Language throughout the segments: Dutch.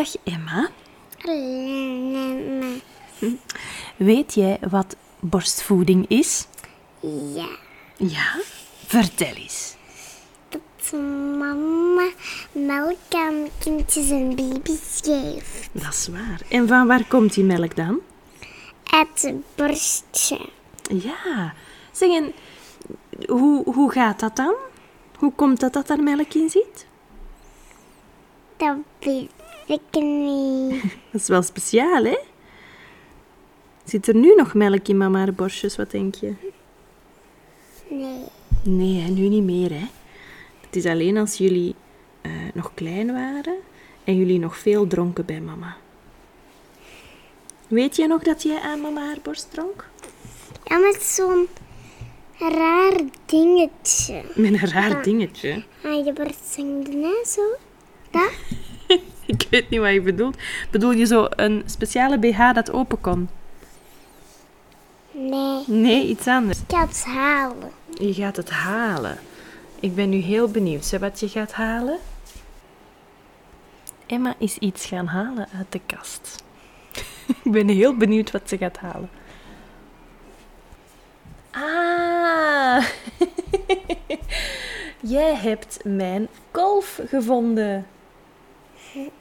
Dag Emma. Weet jij wat borstvoeding is? Ja, Ja? Vertel eens. dat mama melk aan kindjes en baby's geeft. Dat is waar. En van waar komt die melk dan? Uit het borstje. Ja. Zeg, en hoe, hoe gaat dat dan? Hoe komt dat dat daar melk in zit? Dat weet ik niet. Dat is wel speciaal, hè? Zit er nu nog melk in mama haar borstjes? Wat denk je? Nee. Nee, nu niet meer, hè. Het is alleen als jullie eh, nog klein waren en jullie nog veel dronken bij mama. Weet je nog dat jij aan mama haar borst dronk? Ja, met zo'n raar dingetje. Met een raar dingetje. Aan je borst zingde, hè, zo. Dat? Ik weet niet wat je bedoelt. Bedoel je zo een speciale BH dat open kon? Nee. Nee, iets anders. Ik ga het halen. Je gaat het halen. Ik ben nu heel benieuwd. Zeg wat je gaat halen? Emma is iets gaan halen uit de kast. Ik ben heel benieuwd wat ze gaat halen. Ah! Jij hebt mijn kolf gevonden.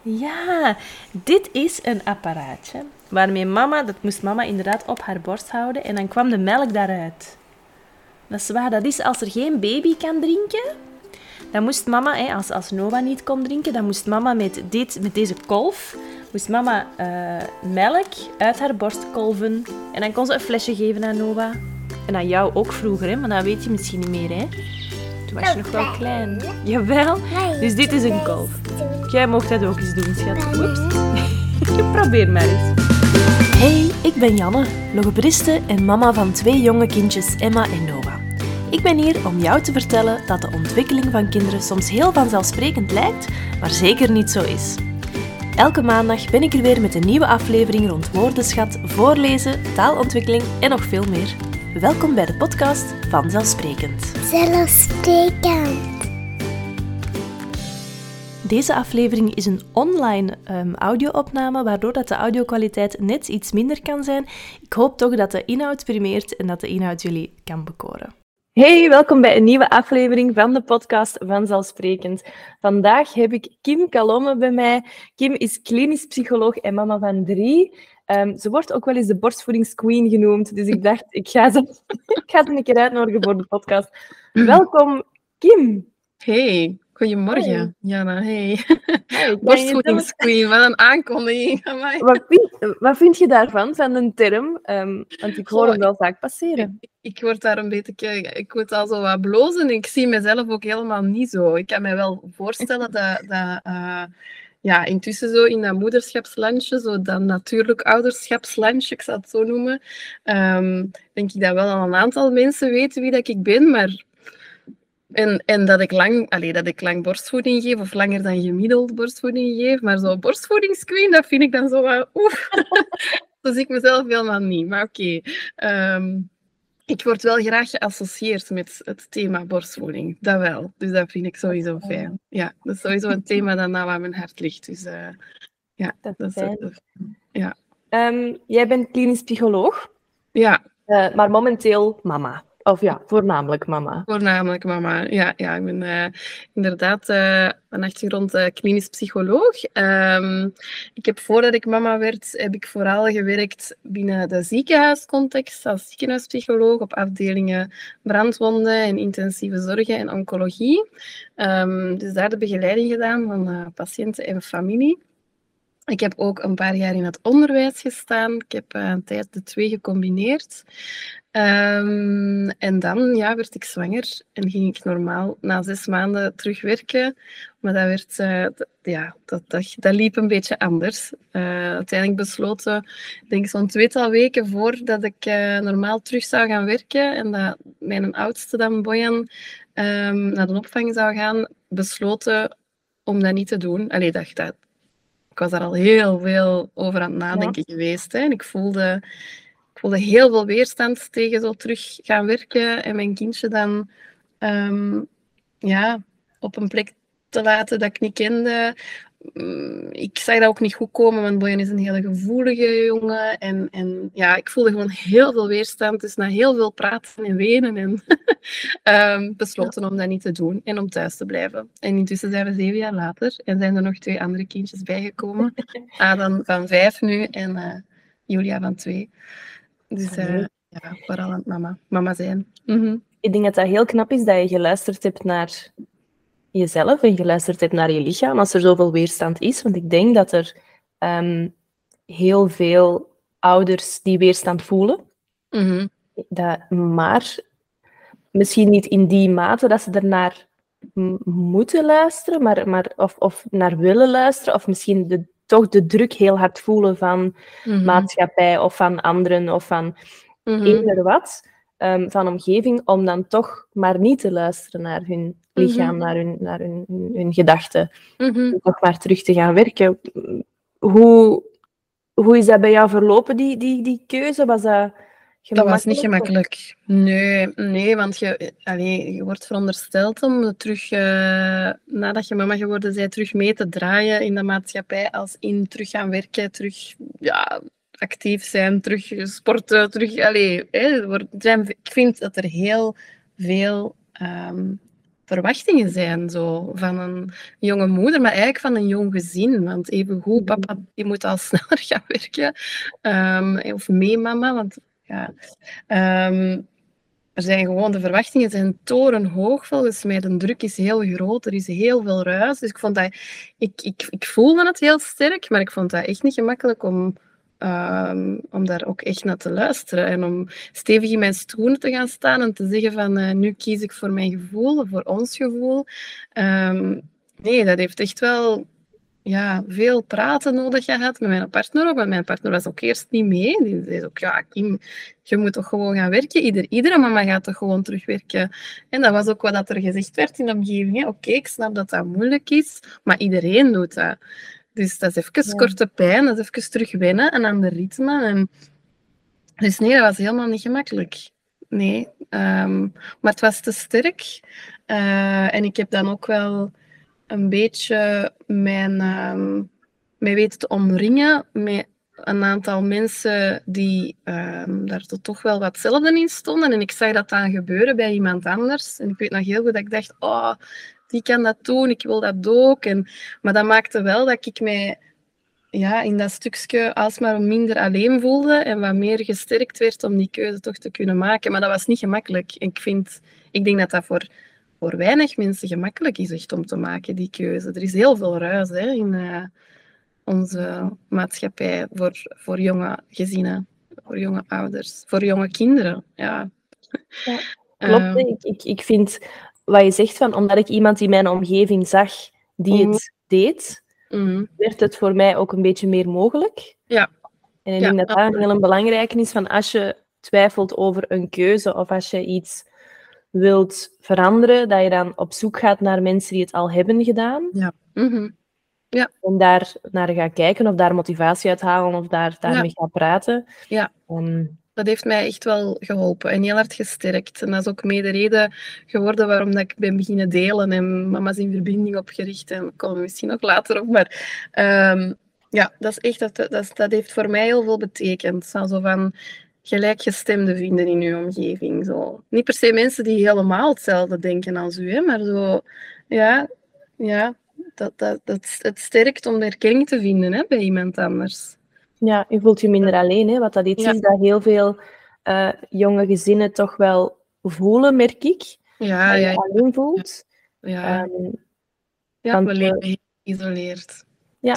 Ja, dit is een apparaatje waarmee mama, dat moest mama inderdaad op haar borst houden en dan kwam de melk daaruit. Dat is waar, dat is als er geen baby kan drinken, dan moest mama, hè, als, als Noah niet kon drinken, dan moest mama met, dit, met deze kolf, moest mama eh, melk uit haar borst kolven en dan kon ze een flesje geven aan Noah. En aan jou ook vroeger, hè, maar dat weet je misschien niet meer, hè. Toen was je nog wel klein. Jawel. Dus dit is een kolf. Jij mocht dat ook eens doen, schat. Oeps. Probeer maar eens. Hey, ik ben Janne, logopediste en mama van twee jonge kindjes, Emma en Noah. Ik ben hier om jou te vertellen dat de ontwikkeling van kinderen soms heel vanzelfsprekend lijkt, maar zeker niet zo is. Elke maandag ben ik er weer met een nieuwe aflevering rond woordenschat, voorlezen, taalontwikkeling en nog veel meer. Welkom bij de podcast Vanzelfsprekend. Zelfsprekend. Deze aflevering is een online ehm, audio-opname, waardoor dat de audio-kwaliteit net iets minder kan zijn. Ik hoop toch dat de inhoud primeert en dat de inhoud jullie kan bekoren. Hey, welkom bij een nieuwe aflevering van de podcast Vanzelfsprekend. Vandaag heb ik Kim Kalomme bij mij. Kim is klinisch psycholoog en mama van drie. Ehm, ze wordt ook wel eens de borstvoedingsqueen genoemd, dus ik dacht, ik ga ze, ik ga ze een keer uitnodigen voor de podcast. Welkom, Kim. Hey, goedemorgen, Hey. Jana. Hey. Hey, Borstvoedingsqueen, wat een aankondiging. Wat vind, wat vind je daarvan, van een term? Ehm, want ik hoor hem wel vaak passeren. Ik, ik word daar een beetje, ik word al zo wat blozen. Ik zie mezelf ook helemaal niet zo. Ik kan me wel voorstellen dat, dat eh, ja, intussen zo in dat moederschapslandje, zo dat natuurlijk ouderschapslandje, ik zal het zo noemen, ehm, denk ik dat wel al een aantal mensen weten wie dat ik ben, maar en, en dat ik lang, allee, dat ik lang borstvoeding geef, of langer dan gemiddeld borstvoeding geef, maar zo borstvoedingsqueen, dat vind ik dan zo wat oef. Dat zie ik mezelf helemaal niet, maar oké. Ehm, ik word wel graag geassocieerd met het thema borstvoeding, dat wel. Dus dat vind ik sowieso fijn. Ja, dat is sowieso een thema dat nou aan mijn hart ligt. Dus eh, ja, Dat dat is is fijn. Ehm, jij bent klinisch psycholoog, ja, eh, maar momenteel mama. Of ja, voornamelijk mama. Voornamelijk mama. Ja, ja ik ben eh, inderdaad eh van achtergrond eh, klinisch psycholoog. Ehm, ik heb voordat ik mama werd, heb ik vooral gewerkt binnen de ziekenhuiscontext als ziekenhuispsycholoog op afdelingen brandwonden en intensieve zorgen en oncologie. Ehm, dus daar de begeleiding gedaan van patiënten en familie. Ik heb ook een paar jaar in het onderwijs gestaan. Ik heb een tijd de twee gecombineerd. Ehm, en dan ja, werd ik zwanger en ging ik normaal na zes maanden terugwerken. Maar dat, werd, eh, ja, dat, dat, dat liep een beetje anders. Eh, uiteindelijk besloten, ik denk zo'n tweetal weken voordat ik eh, normaal terug zou gaan werken en dat mijn oudste dan, Bojan, ehm, naar de opvang zou gaan, besloten om dat niet te doen. Allee, dat, dat, ik was daar al heel veel over aan het nadenken geweest. Hè. En ik voelde, ik voelde heel veel weerstand tegen zo terug gaan werken en mijn kindje dan ehm, ja, op een plek te laten dat ik niet kende. Mm, Ik zag dat ook niet goed komen, want Bojan is een hele gevoelige jongen. En, en ja, ik voelde gewoon heel veel weerstand. Dus na heel veel praten en wenen en ehm, besloten om dat niet te doen en om thuis te blijven. En intussen zijn we zeven jaar later en zijn er nog twee andere kindjes bijgekomen. Adam van vijf nu en eh, Julia van twee. Dus eh, Allee. ja, vooral aan het mama, mama zijn. Mhm. Ik denk dat dat heel knap is dat je geluisterd hebt naar jezelf en geluisterd hebt naar je lichaam als er zoveel weerstand is. Want ik denk dat er ehm, heel veel ouders die weerstand voelen, Mhm. dat, maar misschien niet in die mate dat ze ernaar moeten luisteren, maar, maar, of, of naar willen luisteren, of misschien de, toch de druk heel hard voelen van Mhm. maatschappij of van anderen of van eender wat ehm, van omgeving, om dan toch maar niet te luisteren naar hun lichaam, Mhm. naar, hun, naar hun, hun, hun gedachten, Mhm. toch maar terug te gaan werken. Hoe, hoe is dat bij jou verlopen, die, die, die keuze? Was dat Dat was niet gemakkelijk? Nee, nee want je, allee, je wordt verondersteld om terug, eh, nadat je mama geworden bent, terug mee te draaien in de maatschappij. Als in terug gaan werken, terug ja, actief zijn, terug sporten, terug... Allee, hè, wordt- zijn, ik vind dat er heel veel ehm, verwachtingen zijn zo, van een jonge moeder, maar eigenlijk van een jong gezin. Want even goed, papa die moet al sneller gaan werken. ehm, of mee mama, want ja, Ehm, er zijn gewoon, de verwachtingen zijn torenhoog volgens mij. De druk is heel groot, er is heel veel ruis. Dus ik vond dat, ik, ik, ik voelde het heel sterk, maar ik vond dat echt niet gemakkelijk om, ehm, om daar ook echt naar te luisteren. En om stevig in mijn schoenen te gaan staan en te zeggen van eh, nu kies ik voor mijn gevoel, voor ons gevoel. Ehm, nee, dat heeft echt wel ja, veel praten nodig gehad met mijn partner ook. Want mijn partner was ook eerst niet mee. Die zei ook, ja, Kim, je moet toch gewoon gaan werken. Ieder, iedere mama gaat toch gewoon terugwerken. En dat was ook wat dat er gezegd werd in de omgeving. Oké, ik snap dat dat moeilijk is, maar iedereen doet dat. Dus dat is even Ja. korte pijn, dat is even terug wennen en aan de ritme. En... Dus nee, dat was helemaal niet gemakkelijk. Nee, ehm, maar het was te sterk. Eh, en ik heb dan ook wel een beetje mijn, ehm mij weten te omringen met een aantal mensen die ehm, daar to- toch wel wat hetzelfde in stonden. En ik zag dat dan gebeuren bij iemand anders. En ik weet nog heel goed dat ik dacht, oh, die kan dat doen, ik wil dat ook. En, maar dat maakte wel dat ik mij ja, in dat stukje alsmaar minder alleen voelde en wat meer gesterkt werd om die keuze toch te kunnen maken. Maar dat was niet gemakkelijk. Ik, vind, ik denk dat dat voor, voor weinig mensen gemakkelijk is echt om te maken, die keuze. Er is heel veel ruis hè, in eh, onze maatschappij voor, voor jonge gezinnen, voor jonge ouders, voor jonge kinderen. Ja. Ja, Klopt, Ehm, hè. ik, ik, ik vind wat je zegt van, omdat ik iemand in mijn omgeving zag die Mhm. het deed, mhm. werd het voor mij ook een beetje meer mogelijk. Ja. En ik Ja, denk dat dat een heel belangrijke is van als je twijfelt over een keuze of als je iets wilt veranderen, dat je dan op zoek gaat naar mensen die het al hebben gedaan Mhm. en daar naar gaat kijken of daar motivatie uit halen of daar, daarmee gaat praten. Ja. Ehm, Dat heeft mij echt wel geholpen en heel hard gesterkt. En dat is ook mee de reden geworden waarom dat ik ben beginnen delen en mama's in verbinding opgericht. En daar komen we misschien nog later op. Maar ehm, ja, dat is echt, dat, dat, dat heeft voor mij heel veel betekend. Zo van gelijkgestemde vinden in uw omgeving. Zo. Niet per se mensen die helemaal hetzelfde denken als u, hè, maar zo, ja, ja dat, dat, dat, het sterkt om erkenning te vinden hè, bij iemand anders. Ja, je voelt je minder alleen. Hè? Wat dat iets Ja. is dat heel veel eh, jonge gezinnen toch wel voelen, merk ik. Ja, dat je ja, alleen voelt. ja. Ehm, ja we eh, leven geïsoleerd. ja,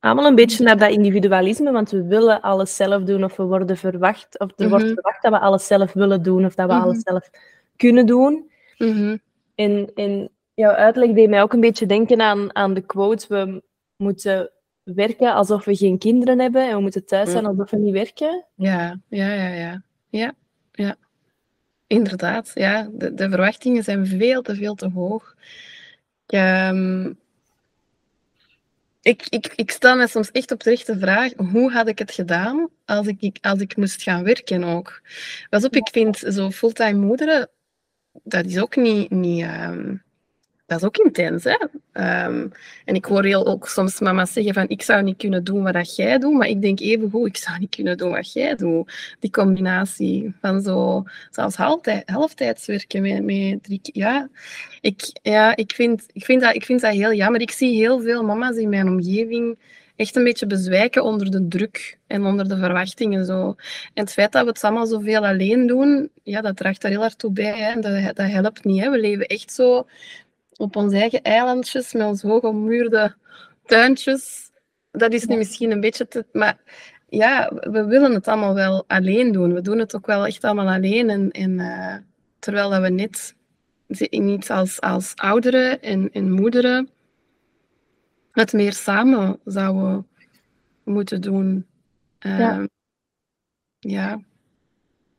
Allemaal een beetje naar dat individualisme, want we willen alles zelf doen of we worden verwacht, of er wordt Mhm. verwacht dat we alles zelf willen doen of dat we Mhm. alles zelf kunnen doen. Mhm. En, en jouw uitleg deed mij ook een beetje denken aan, aan de quote, we moeten werken alsof we geen kinderen hebben en we moeten thuis zijn alsof we niet werken. Ja, ja, ja, ja. Ja, ja. Inderdaad, ja. De, de verwachtingen zijn veel te veel te hoog. Ik, ehm, ik, ik, ik stel me soms echt op de rechte vraag, hoe had ik het gedaan als ik, als ik moest gaan werken ook? Pas op, ik vind zo fulltime moederen, dat is ook niet, niet, ehm, dat is ook intens. Hè? Ehm, en ik hoor heel ook soms mama's zeggen van ik zou niet kunnen doen wat jij doet, maar ik denk even goed, ik zou niet kunnen doen wat jij doet. Die combinatie van zo, zelfs halftij, halftijdswerken met, met drie Ja, ik, ja ik, vind, ik, vind dat, ik vind dat heel jammer. Ik zie heel veel mama's in mijn omgeving echt een beetje bezwijken onder de druk en onder de verwachtingen. Zo. En het feit dat we het allemaal zoveel alleen doen, ja, dat draagt daar heel hard toe bij. Hè. Dat, dat helpt niet. Hè. We leven echt zo op onze eigen eilandjes met onze hoogommuurde tuintjes. Dat is nu misschien een beetje te... Maar ja, we willen het allemaal wel alleen doen. We doen het ook wel echt allemaal alleen. En, en uh, terwijl dat we net niet als, als ouderen en, en moederen het meer samen zouden moeten doen. Uh, ja. ja.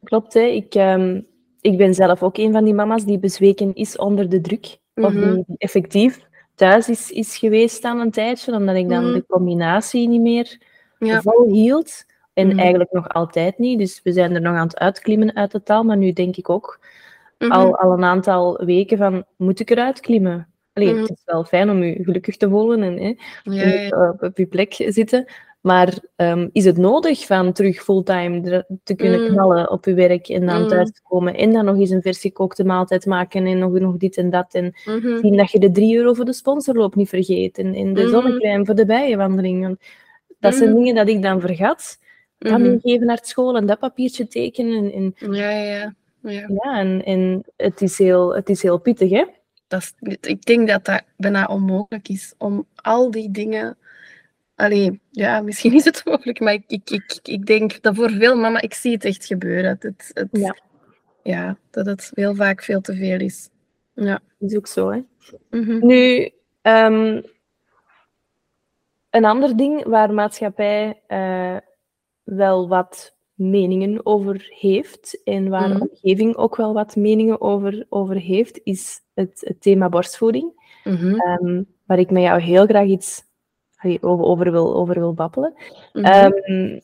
Klopt, hè. Ik, um, ik ben zelf ook een van die mama's die bezweken is onder de druk. Of Mhm. effectief thuis is, is geweest aan een tijdje, omdat ik dan Mhm. de combinatie niet meer Ja. volhield. En Mhm. eigenlijk nog altijd niet. Dus we zijn er nog aan het uitklimmen uit de taal. Maar nu denk ik ook al, al een aantal weken van, moet ik eruit klimmen? Allee. Het is wel fijn om je gelukkig te voelen en hè, Ja, niet ja. op, op je plek zitten. Maar ehm, is het nodig van terug fulltime te kunnen Mm. knallen op je werk en dan Mm. thuis te komen en dan nog eens een vers gekookte maaltijd maken en nog, nog dit en dat. En Mhm. zien dat je de drie euro voor de sponsorloop niet vergeet en, en de Mhm. zonnecrème voor de bijenwandeling. Dat zijn Mhm. dingen dat ik dan vergat. Dat Mhm. meegeven naar school en dat papiertje tekenen. En, en, Ja, ja, ja. ja, en, en het, is heel, het is heel pittig, hè? Dat is, ik denk dat dat bijna onmogelijk is om al die dingen. Allee, ja, misschien is het mogelijk, maar ik, ik, ik, ik denk dat voor veel mama, ik zie het echt gebeuren. Het, het, het- Ja. ja, dat het heel vaak veel te veel is. Ja. Dat is ook zo, hè? Mhm. Nu, ehm, een ander ding waar maatschappij eh, wel wat meningen over heeft en waar Mhm. de omgeving ook wel wat meningen over, over heeft, is het, het thema borstvoeding. Mhm. Ehm, waar ik met jou heel graag iets over, over, wil, over wil babbelen. Mhm. Ehm,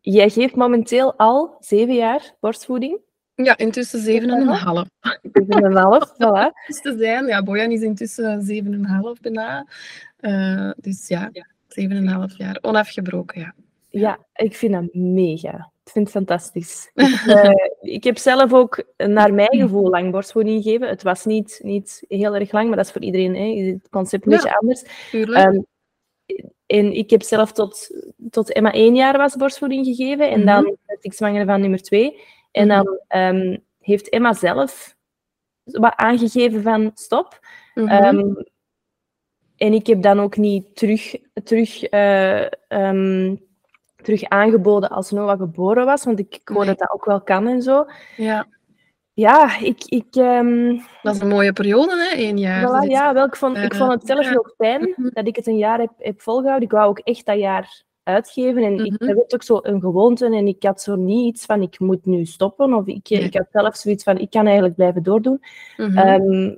jij geeft momenteel al zeven jaar borstvoeding. ja, intussen zeven en een half. Zeven en een half, voilà. is te zijn. Ja, Bojan is intussen zeven en een half bijna. Eh, dus ja, zeven en een half jaar. Onafgebroken, ja. Ja, ik vind dat mega. Ik vind het fantastisch. Ik, eh, ik heb zelf ook naar mijn gevoel lang borstvoeding gegeven. Het was niet, niet heel erg lang, maar dat is voor iedereen hè, het concept een Ja. beetje anders. Tuurlijk. Ehm, en ik heb zelf tot, tot Emma één jaar was borstvoeding gegeven. En Mhm. dan werd ik zwanger van nummer twee. En dan ehm, heeft Emma zelf wat aangegeven van stop. Mhm. Ehm, en ik heb dan ook niet terug, terug, eh, terug aangeboden als Noah geboren was, want ik, hoor Nee. dat dat ook wel kan en zo. ja, Ja, ik... ik ehm, dat is een mooie periode, hè? Eén jaar. voilà, ja, wel, ik, vond, ik eh, vond het zelf ja. nog fijn Mhm. dat ik het een jaar heb, heb volgehouden. Ik wou ook echt dat jaar uitgeven en ik, Mhm. dat werd ook zo een gewoonte en ik had zo niet iets van ik moet nu stoppen of ik, Nee. ik had zelf zoiets van ik kan eigenlijk blijven doordoen. Mhm. Ehm,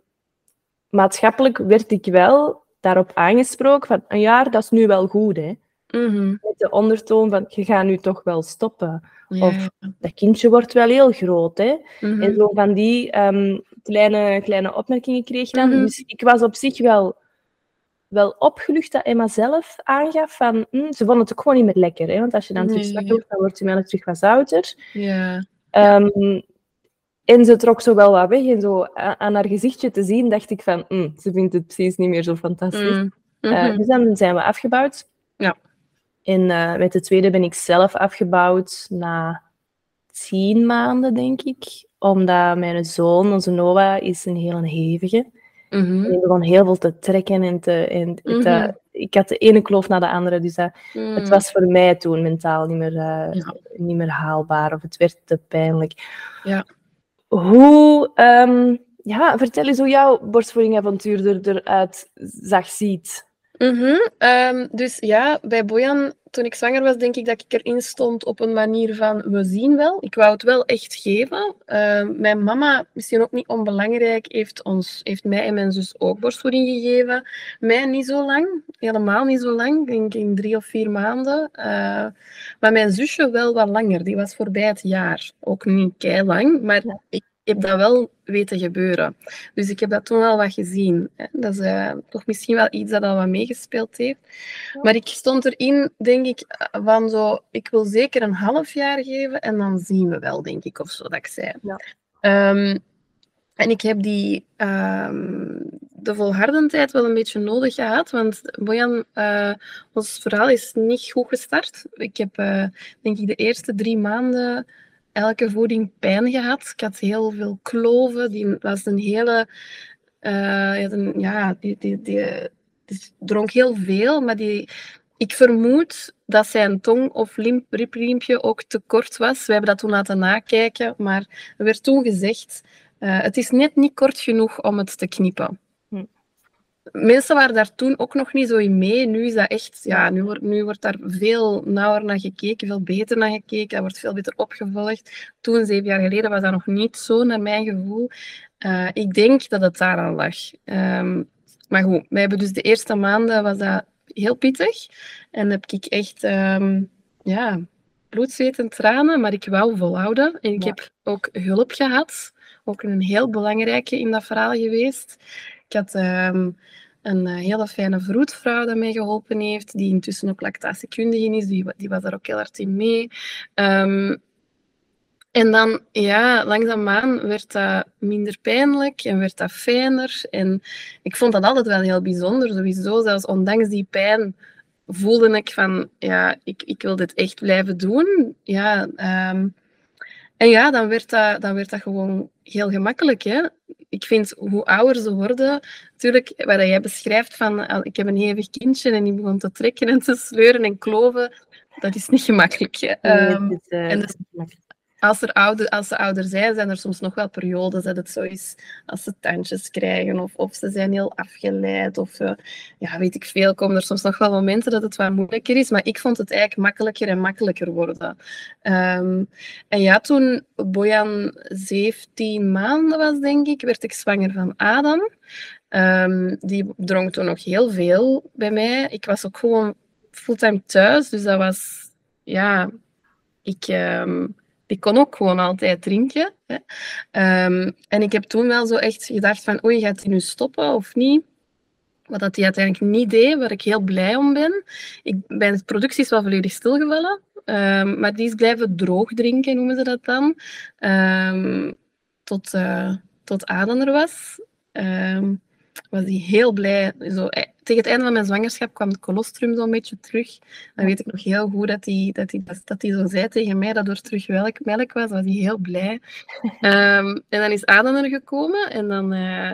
maatschappelijk werd ik wel daarop aangesproken van een jaar, dat is nu wel goed, hè. Mhm. Met de ondertoon van je gaat nu toch wel stoppen. Ja, Of- ja. Dat kindje wordt wel heel groot, hè. Mhm. En zo van die ehm, kleine, kleine opmerkingen kreeg ik dan. Mhm. Dus ik was op zich wel, wel opgelucht dat Emma zelf aangaf van... hm, ze vond het ook gewoon niet meer lekker, hè. Want als je dan terug Nee. wordt, dan wordt je melk terug wat zouter. ja. Ehm, en ze trok zo wel wat weg. En zo aan haar gezichtje te zien, dacht ik van... hm, ze vindt het precies niet meer zo fantastisch. Mhm. Eh, dus dan zijn we afgebouwd. En eh, met de tweede ben ik zelf afgebouwd na tien maanden, denk ik. Omdat mijn zoon, onze Noah, is een heel hevige. En die begon heel veel te trekken en te... En Mhm. eh, ik had de ene kloof na de andere, dus dat, Mhm. het was voor mij toen mentaal niet meer, eh, Ja. niet meer haalbaar of het werd te pijnlijk. Ja. Hoe, ehm, ja, vertel eens hoe jouw borstvoedingavontuur er, eruit zag, ziet. Mhm, ehm, dus ja, bij Bojan, toen ik zwanger was, denk ik dat ik erin stond op een manier van we zien wel. Ik wou het wel echt geven. Ehm, mijn mama, misschien ook niet onbelangrijk, heeft, ons, heeft mij en mijn zus ook borstvoeding gegeven. Mij niet zo lang, helemaal niet zo lang, ik denk in drie of vier maanden. Eh, maar mijn zusje wel wat langer, die was voorbij het jaar. Ook niet kei lang, maar ik, heb dat wel weten gebeuren. Dus ik heb dat toen al wat gezien. Hè. Dat is uh, toch misschien wel iets dat al wat meegespeeld heeft. Maar ik stond erin, denk ik, van zo, ik wil zeker een half jaar geven en dan zien we wel, denk ik, of zo dat ik zei. Ja. Um, en ik heb die um, de volhardendheid wel een beetje nodig gehad, want Bojan, uh, ons verhaal is niet goed gestart. Ik heb, uh, denk ik, de eerste drie maanden elke voeding pijn gehad. Ik had heel veel kloven. Die was een hele... Uh, ja, die, die, die, dronk heel veel, maar die, ik vermoed dat zijn tong of ripriempje ook te kort was. We hebben dat toen laten nakijken, maar er werd toen gezegd... Uh, het is net niet kort genoeg om het te knippen mensen waren daar toen ook nog niet zo in mee. Nu is dat echt, ja, nu wordt, nu wordt daar veel nauwer naar gekeken, veel beter naar gekeken. Dat wordt veel beter opgevolgd. Toen, zeven jaar geleden, was dat nog niet zo, naar mijn gevoel. Uh, ik denk dat het daar aan lag. Um, maar goed, wij hebben dus de eerste maanden was dat heel pittig. En heb ik echt, um, ja, bloed, zweet en tranen, maar ik wou volhouden. En ik ja. heb ook hulp gehad. Ook een heel belangrijke in dat verhaal geweest. Had um, een uh, hele fijne vroedvrouw die mij geholpen heeft, die intussen ook lactatiekundige is, die, die was daar ook heel hard in mee. Um, en dan, ja, langzaamaan werd dat minder pijnlijk en werd dat fijner. En ik vond dat altijd wel heel bijzonder, sowieso. Zelfs ondanks die pijn voelde ik van, ja, ik, ik wil dit echt blijven doen. Ja, um, en ja, dan werd dat, dan werd dat gewoon heel gemakkelijk. Hè? Ik vind hoe ouder ze worden, natuurlijk, wat jij beschrijft van ik heb een hevig kindje en die begon te trekken en te sleuren en kloven, dat is niet gemakkelijk. Hè? Nee, het is, uh, en dus, als, er ouder, als ze ouder zijn, zijn er soms nog wel periodes dat het zo is als ze tandjes krijgen of, of ze zijn heel afgeleid of uh, ja, weet ik veel, komen er soms nog wel momenten dat het wat moeilijker is, maar ik vond het eigenlijk makkelijker en makkelijker worden. Um, en ja, toen Bojan 17 maanden was, denk ik, werd ik zwanger van Adam. Um, die dronk toen nog heel veel bij mij. Ik was ook gewoon fulltime thuis, dus dat was, ja, ik... Um, ik kon ook gewoon altijd drinken. Hè. Um, en ik heb toen wel zo echt gedacht van, oei, gaat hij nu stoppen of niet? Wat dat hij uiteindelijk niet deed, waar ik heel blij om ben. Ik, bij de productie is wel volledig stilgevallen. Um, maar die is blijven droog drinken, noemen ze dat dan. Um, tot, uh, tot er was was hij heel blij. Zo, eh, tegen het einde van mijn zwangerschap kwam het colostrum zo'n beetje terug. Dan weet ik nog heel goed dat hij, dat hij, dat zo zei tegen mij dat er terug melk, melk was. was hij heel blij. um, en dan is Adam er gekomen en dan... Uh,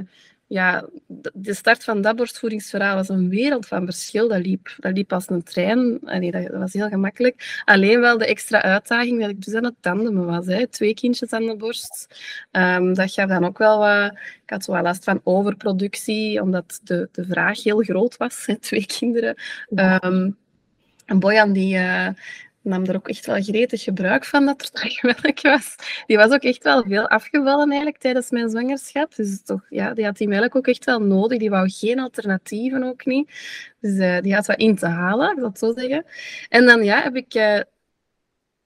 ja, de start van dat borstvoedingsverhaal was een wereld van verschil. Dat liep, dat liep als een trein. Allee, dat, was heel gemakkelijk. Alleen wel de extra uitdaging dat ik dus aan het tandemen was. Hè. Twee kindjes aan de borst. Um, dat gaf dan ook wel wat... Ik had zo wel last van overproductie, omdat de, de vraag heel groot was. Hè. Twee kinderen. Um, en Boyan die, uh, nam er ook echt wel gretig gebruik van dat er terugmelk was. Die was ook echt wel veel afgevallen eigenlijk tijdens mijn zwangerschap. Dus toch, ja, die had die melk ook echt wel nodig. Die wou geen alternatieven ook niet. Dus uh, die had wat in te halen, ik dat zo zeggen. En dan ja, heb ik, uh,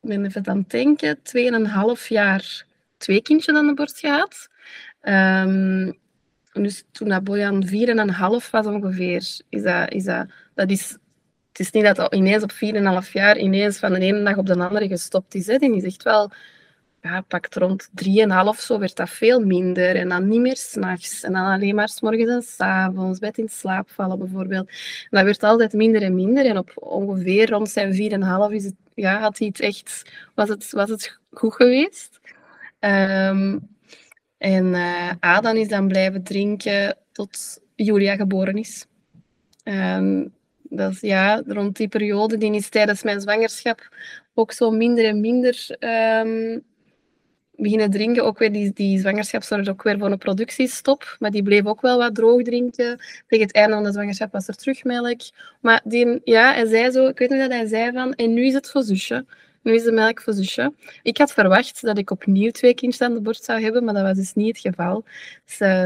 ben even aan het denken, tweeënhalf jaar twee kindjes aan de borst gehad. Um, dus toen dat Bojan vier en een half was ongeveer, is dat, is dat, dat is het is niet dat dat ineens op 4,5 jaar ineens van de ene dag op de andere gestopt is. Hè. Die is echt wel, ja, pakt rond 3,5 zo werd dat veel minder. En dan niet meer s'nachts. En dan alleen maar s morgens en s avonds, bed in slaap vallen bijvoorbeeld. En dat werd altijd minder en minder. En op ongeveer rond zijn 4,5 is het, ja, had hij het echt, was, het, was het goed geweest. Um, en uh, Adam is dan blijven drinken tot Julia geboren is. Um, dat ja, rond die periode, die is tijdens mijn zwangerschap ook zo minder en minder um, beginnen drinken. Ook weer die, die zwangerschap zorgde ook weer voor een productiestop. Maar die bleef ook wel wat droog drinken. Tegen het einde van de zwangerschap was er terug melk. Maar die, ja, hij zei zo, ik weet niet dat hij zei van, en nu is het voor zusje. Nu is de melk voor zusje. Ik had verwacht dat ik opnieuw twee kindjes aan de borst zou hebben, maar dat was dus niet het geval. Dus, uh,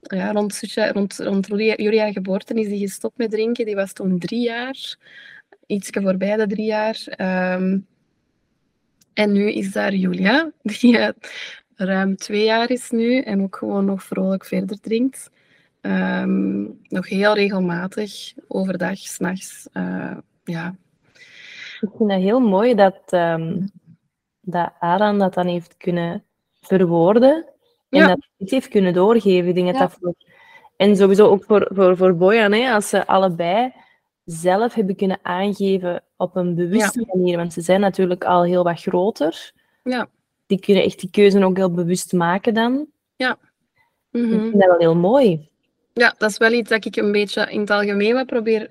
ja, rond, rond, rond Julia geboorte is die gestopt met drinken. Die was toen drie jaar. Ietsje voorbij de drie jaar. Um, en nu is daar Julia, die ruim twee jaar is nu en ook gewoon nog vrolijk verder drinkt. Ehm, nog heel regelmatig, overdag, s'nachts. Uh, ja. Ik vind dat heel mooi dat, um, dat Aran dat dan heeft kunnen verwoorden en dat heeft kunnen doorgeven. Ik denk dat dat voor, en sowieso ook voor, voor, voor Boyan, hè, als ze allebei zelf hebben kunnen aangeven op een bewuste manier, want ze zijn natuurlijk al heel wat groter. Ja. Die kunnen echt die keuze ook heel bewust maken dan. Ja. Ik vind dat wel heel mooi. Ja, dat is wel iets dat ik een beetje in het algemeen wat probeer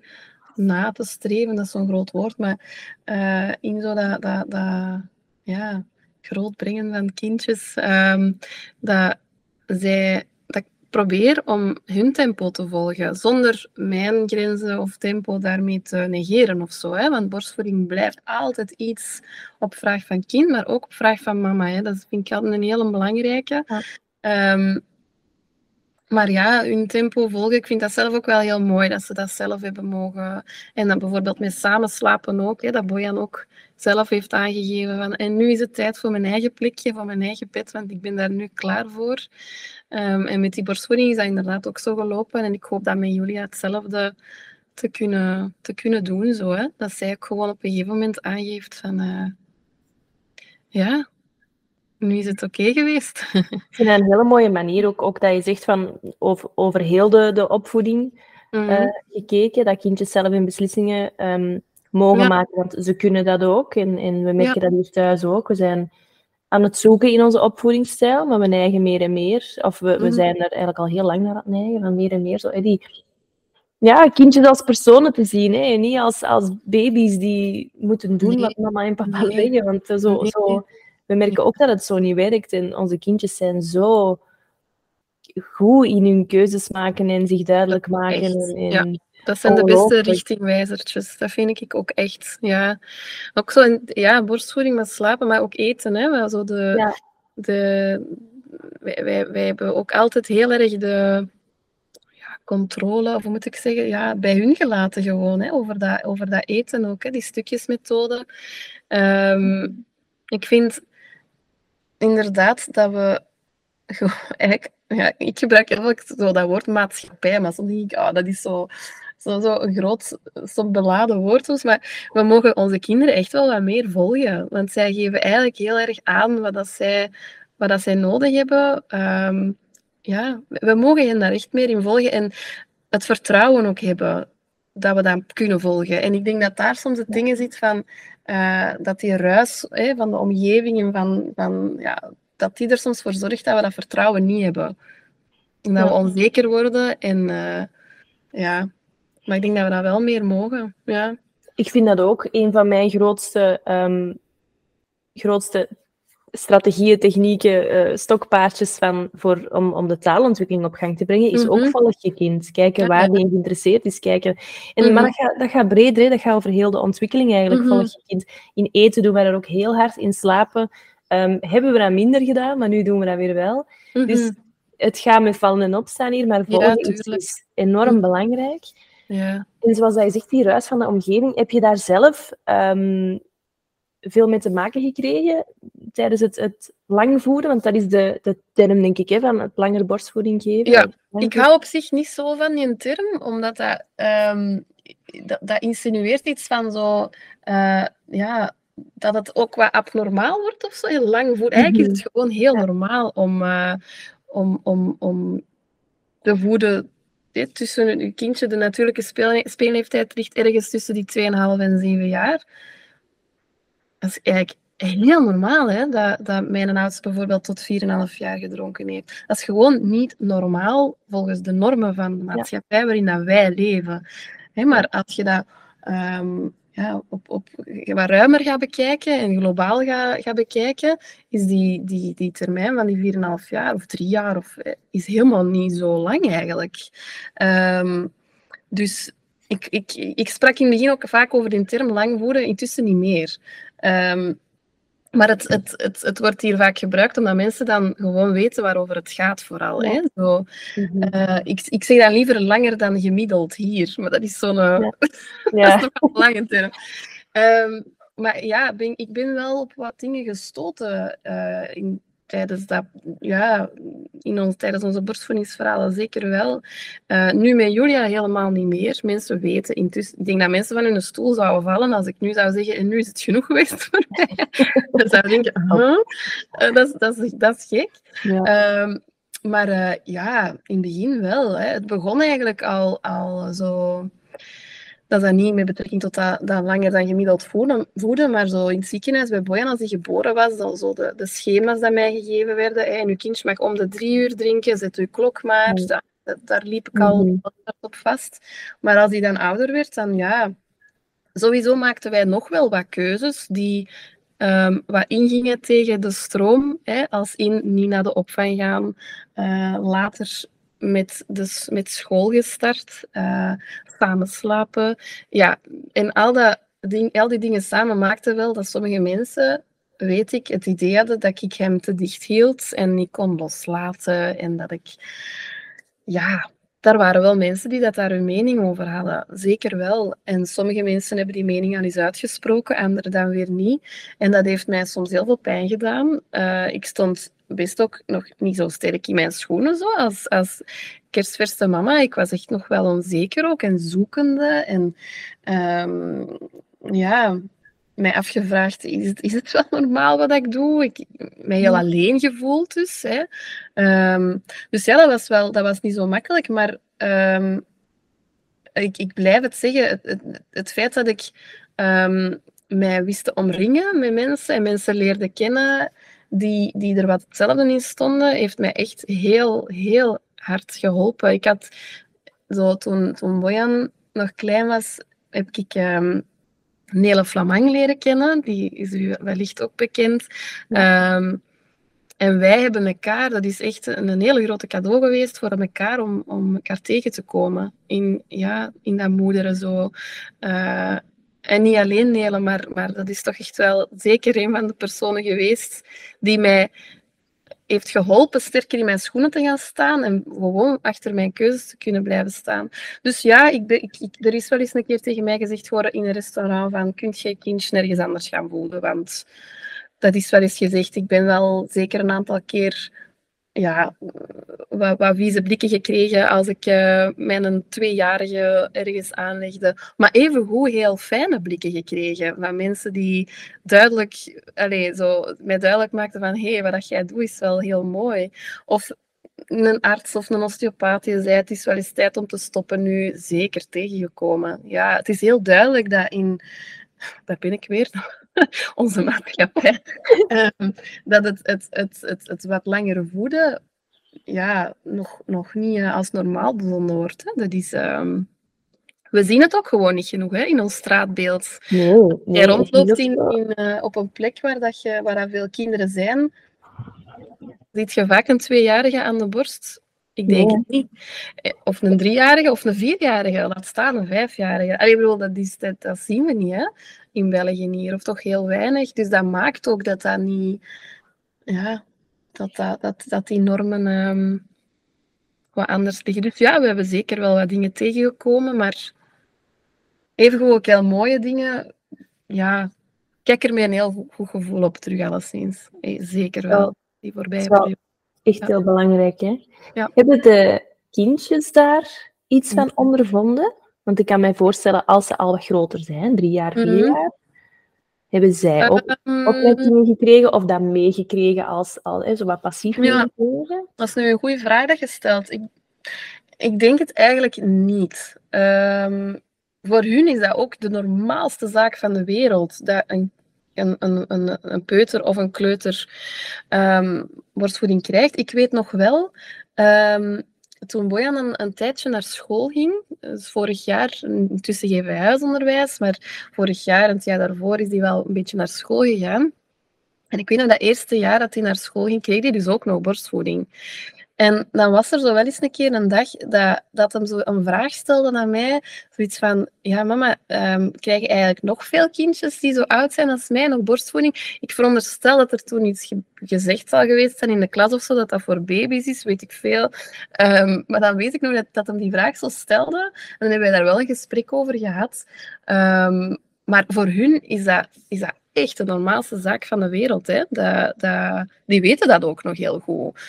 na te streven. Dat is zo'n groot woord, maar uh, in zo dat, dat, dat ja, grootbrengen van kindjes, um, dat zij dat ik probeer om hun tempo te volgen, zonder mijn grenzen of tempo daarmee te negeren of zo. Hè? Want borstvoeding blijft altijd iets op vraag van kind, maar ook op vraag van mama. Hè? Dat vind ik altijd een hele belangrijke. Ja. Um, maar ja, hun tempo volgen, ik vind dat zelf ook wel heel mooi dat ze dat zelf hebben mogen. En dan bijvoorbeeld met samen slapen ook, hè, dat Bojan ook zelf heeft aangegeven van en nu is het tijd voor mijn eigen plekje, voor mijn eigen bed, want ik ben daar nu klaar voor. Um, en met die borstvoeding is dat inderdaad ook zo gelopen en ik hoop dat met Julia hetzelfde te kunnen, te kunnen doen. Zo, hè? Dat zij ook gewoon op een gegeven moment aangeeft van uh, ja, nu is het oké geweest. Ik vind dat een hele mooie manier ook, ook dat je zegt van over, over heel de, de opvoeding mm uh, gekeken, dat kindjes zelf hun beslissingen um, mogen maken, want ze kunnen dat ook. En, en we merken ja. dat hier thuis ook. We zijn aan het zoeken in onze opvoedingsstijl, maar we neigen meer en meer. Of we, we mm zijn er eigenlijk al heel lang naar aan het neigen, van meer en meer zo, die ja, kindjes als personen te zien. Hè? En niet als, als baby's die moeten doen nee. wat mama en papa nee. zeggen. Want zo, nee. zo we merken ook dat het zo niet werkt. En onze kindjes zijn zo goed in hun keuzes maken en zich duidelijk maken. En, en ja, dat zijn de beste richtingwijzertjes. Dat vind ik ook echt. Ja. Ook zo in, ja, borstvoeding met slapen, maar ook eten. Hè. Maar zo de, ja. de, wij, wij, wij hebben ook altijd heel erg de controle, of hoe moet ik zeggen, ja, bij hun gelaten gewoon, hè, over, dat, over dat eten ook, hè, die stukjesmethode. Um, ik vind inderdaad dat we eigenlijk, ja, ik gebruik heel zo dat woord maatschappij, maar soms denk ik, oh, dat is zo, zo, zo een groot, zo beladen woord soms, maar we mogen onze kinderen echt wel wat meer volgen, want zij geven eigenlijk heel erg aan wat, dat zij, wat dat zij nodig hebben. Um, ja, we mogen hen daar echt meer in volgen en het vertrouwen ook hebben dat we dat kunnen volgen. En ik denk dat daar soms het dingen zit van uh, dat die ruis van de omgeving en van, van, ja, dat die er soms voor zorgt dat we dat vertrouwen niet hebben. En dat we onzeker worden. En uh, ja, maar ik denk dat we dat wel meer mogen. Ja. Ik vind dat ook een van mijn grootste, um, grootste strategieën, technieken, uh, stokpaardjes van, voor, om, om de taalontwikkeling op gang te brengen, is mm -hmm. ook volg je kind. Kijken waar die in geïnteresseerd is. Kijken. En, mm -hmm. Maar dat gaat, dat gaat breder, hè. dat gaat over heel de ontwikkeling eigenlijk. Mm -hmm. Volg je kind. In eten doen we dat ook heel hard. In slapen um, hebben we dat minder gedaan, maar nu doen we dat weer wel. Dus het gaat met vallen en opstaan hier, maar volgen ja, is, enorm belangrijk. Ja. En zoals je zegt, die ruis van de omgeving, heb je daar zelf um, veel mee te maken gekregen tijdens het, het lang voeden? Want dat is de, de term, denk ik, hè, van het langer borstvoeding geven. Ja, ik hou op zich niet zo van die term, omdat dat, um, dat, dat, insinueert iets van zo... Uh, ja, dat het ook wat abnormaal wordt of zo, heel lang voeden. Eigenlijk is het gewoon heel ja. normaal om, uh, om, om, om te voeden tussen een kindje, de natuurlijke speel, speelleeftijd ligt ergens tussen die 2,5 en 7 jaar dat is eigenlijk heel normaal, hè, dat, dat mijn oudste bijvoorbeeld tot 4,5 jaar gedronken heeft. Dat is gewoon niet normaal volgens de normen van de maatschappij waarin dat wij leven. Hè, maar als je dat um, ja, op, op wat ruimer gaat bekijken en globaal gaat, gaat bekijken, is die, die, die termijn van die 4,5 jaar of 3 jaar of, eh, is helemaal niet zo lang eigenlijk. Um, dus ik, ik, ik sprak in het begin ook vaak over de term lang voeden, intussen niet meer. Um, maar het, het, het, het wordt hier vaak gebruikt omdat mensen dan gewoon weten waarover het gaat, vooral. Ja. Hè? Zo, uh, ik, ik zeg dan liever langer dan gemiddeld hier, maar dat is zo'n ja. ja. lange term. Um, maar ja, ben, ik ben wel op wat dingen gestoten uh, in, tijdens, dat, ja, in ons, tijdens onze borstvoedingsverhalen zeker wel. Uh, nu met Julia helemaal niet meer. Mensen weten intussen... Ik denk dat mensen van hun stoel zouden vallen als ik nu zou zeggen en nu is het genoeg geweest voor mij. Dan zouden denken, huh? Uh, dat, is, dat, is, dat is gek. Ja. Um, maar uh, ja, in het begin wel. Hè. Het begon eigenlijk al, al zo dat is dat niet met betrekking tot dat, dat langer dan gemiddeld voeden, maar zo in het ziekenhuis bij Boyan, als hij geboren was, dan zo de, de schema's die mij gegeven werden. Hè, en uw kindje mag om de drie uur drinken, zet uw klok maar. Mm. Dat, daar liep ik al mm op vast. Maar als hij dan ouder werd, dan ja... Sowieso maakten wij nog wel wat keuzes die um, wat ingingen tegen de stroom. Hè, als in niet naar de opvang gaan, uh, later met, dus met school gestart, uh, samen slapen. Ja, en al, dat ding, al die dingen samen maakten wel dat sommige mensen, weet ik, het idee hadden dat ik hem te dicht hield en niet kon loslaten. En dat ik, ja, daar waren wel mensen die dat daar hun mening over hadden. Zeker wel. En sommige mensen hebben die mening al eens uitgesproken, anderen dan weer niet. En dat heeft mij soms heel veel pijn gedaan. Uh, ik stond best ook nog niet zo sterk in mijn schoenen zo, als, als kerstverse mama. Ik was echt nog wel onzeker ook en zoekende. En um, ja, mij afgevraagd, is het, is het wel normaal wat ik doe? Ik mij heel alleen gevoeld dus. Hè. Um, dus ja, dat was, wel, dat was niet zo makkelijk, maar um, ik, ik blijf het zeggen, het, het, het feit dat ik mij wist te omringen met mensen en mensen leerde kennen die, die er wat hetzelfde in stonden, heeft mij echt heel, heel hard geholpen. Ik had zo toen, toen Bojan nog klein was, heb ik um, Nele Flamang leren kennen. Die is u wellicht ook bekend. Um, en wij hebben elkaar, dat is echt een, een hele grote cadeau geweest voor elkaar om, om elkaar tegen te komen. In, ja, in dat moederen zo. Uh, en niet alleen Nele, maar, maar dat is toch echt wel zeker een van de personen geweest die mij heeft geholpen sterker in mijn schoenen te gaan staan en gewoon achter mijn keuzes te kunnen blijven staan. Dus ja, ik, ik, ik, er is wel eens een keer tegen mij gezegd worden in een restaurant van, kunt je kindje nergens anders gaan voelen? Want dat is wel eens gezegd. Ik ben wel zeker een aantal keer ja, wat, wat blikken gekregen als ik uh, mijn tweejarige ergens aanlegde. Maar evengoed heel fijne blikken gekregen van mensen die duidelijk, allez, zo, mij duidelijk maakten van hé, hey, wat jij doet is wel heel mooi. Of een arts of een osteopaat die zei het is wel eens tijd om te stoppen nu, zeker tegengekomen. Ja, het is heel duidelijk dat in... Daar ben ik weer onze maatschappij. um, dat het, het, het, het, het wat langere voeden ja, nog, nog niet uh, als normaal bevonden wordt. Hè. Dat is, um, we zien het ook gewoon niet genoeg hè, in ons straatbeeld. Nee, nee, Jij rondloopt in, in, uh, op een plek waar, dat je, waar veel kinderen zijn, ziet je vaak een tweejarige aan de borst. Ik denk het niet. Eh, of een driejarige of een vierjarige, laat staan een vijfjarige. Allee, bedoel, dat, is, dat, dat zien we niet. Hè? in België hier, of toch heel weinig. Dus dat maakt ook dat dat niet, ja, dat, dat, dat, dat die normen um, wat anders liggen. Dus ja, we hebben zeker wel wat dingen tegengekomen, maar even ook heel mooie dingen. Ja, kijk er met een heel goed gevoel op terug, alleszins. Hey, zeker wel, die voorbij wel Echt heel belangrijk, hè? Ja. Hebben de kindjes daar iets van ondervonden? Want ik kan mij voorstellen, als ze al wat groter zijn, drie jaar, vier mhm. jaar, hebben zij ook um, opleidingen gekregen of dat meegekregen als al, hè, zo wat passief ja, Dat is nu een goede vraag dat je stelt. Ik, ik denk het eigenlijk niet. Um, voor hun is dat ook de normaalste zaak van de wereld. Dat een, een, een, een peuter of een kleuter um, borstvoeding krijgt. Ik weet nog wel, um, toen Bojan een, een, tijdje naar school ging, dus vorig jaar, intussen geven wij huisonderwijs, maar vorig jaar en het jaar daarvoor is hij wel een beetje naar school gegaan. En ik weet nog dat eerste jaar dat hij naar school ging, kreeg hij dus ook nog borstvoeding. En dan was er zo wel eens een keer een dag dat, dat hem zo een vraag stelde aan mij. Zoiets van, ja mama, um, krijg je eigenlijk nog veel kindjes die zo oud zijn als mij, nog borstvoeding? Ik veronderstel dat er toen iets gezegd zal geweest zijn in de klas of zo, dat dat voor baby's is, weet ik veel. Um, maar dan weet ik nog dat, dat hem die vraag zo stelde. En dan hebben wij daar wel een gesprek over gehad. Um, maar voor hun is dat, is dat echt de normaalste zaak van de wereld. Hè. Die weten dat ook nog heel goed.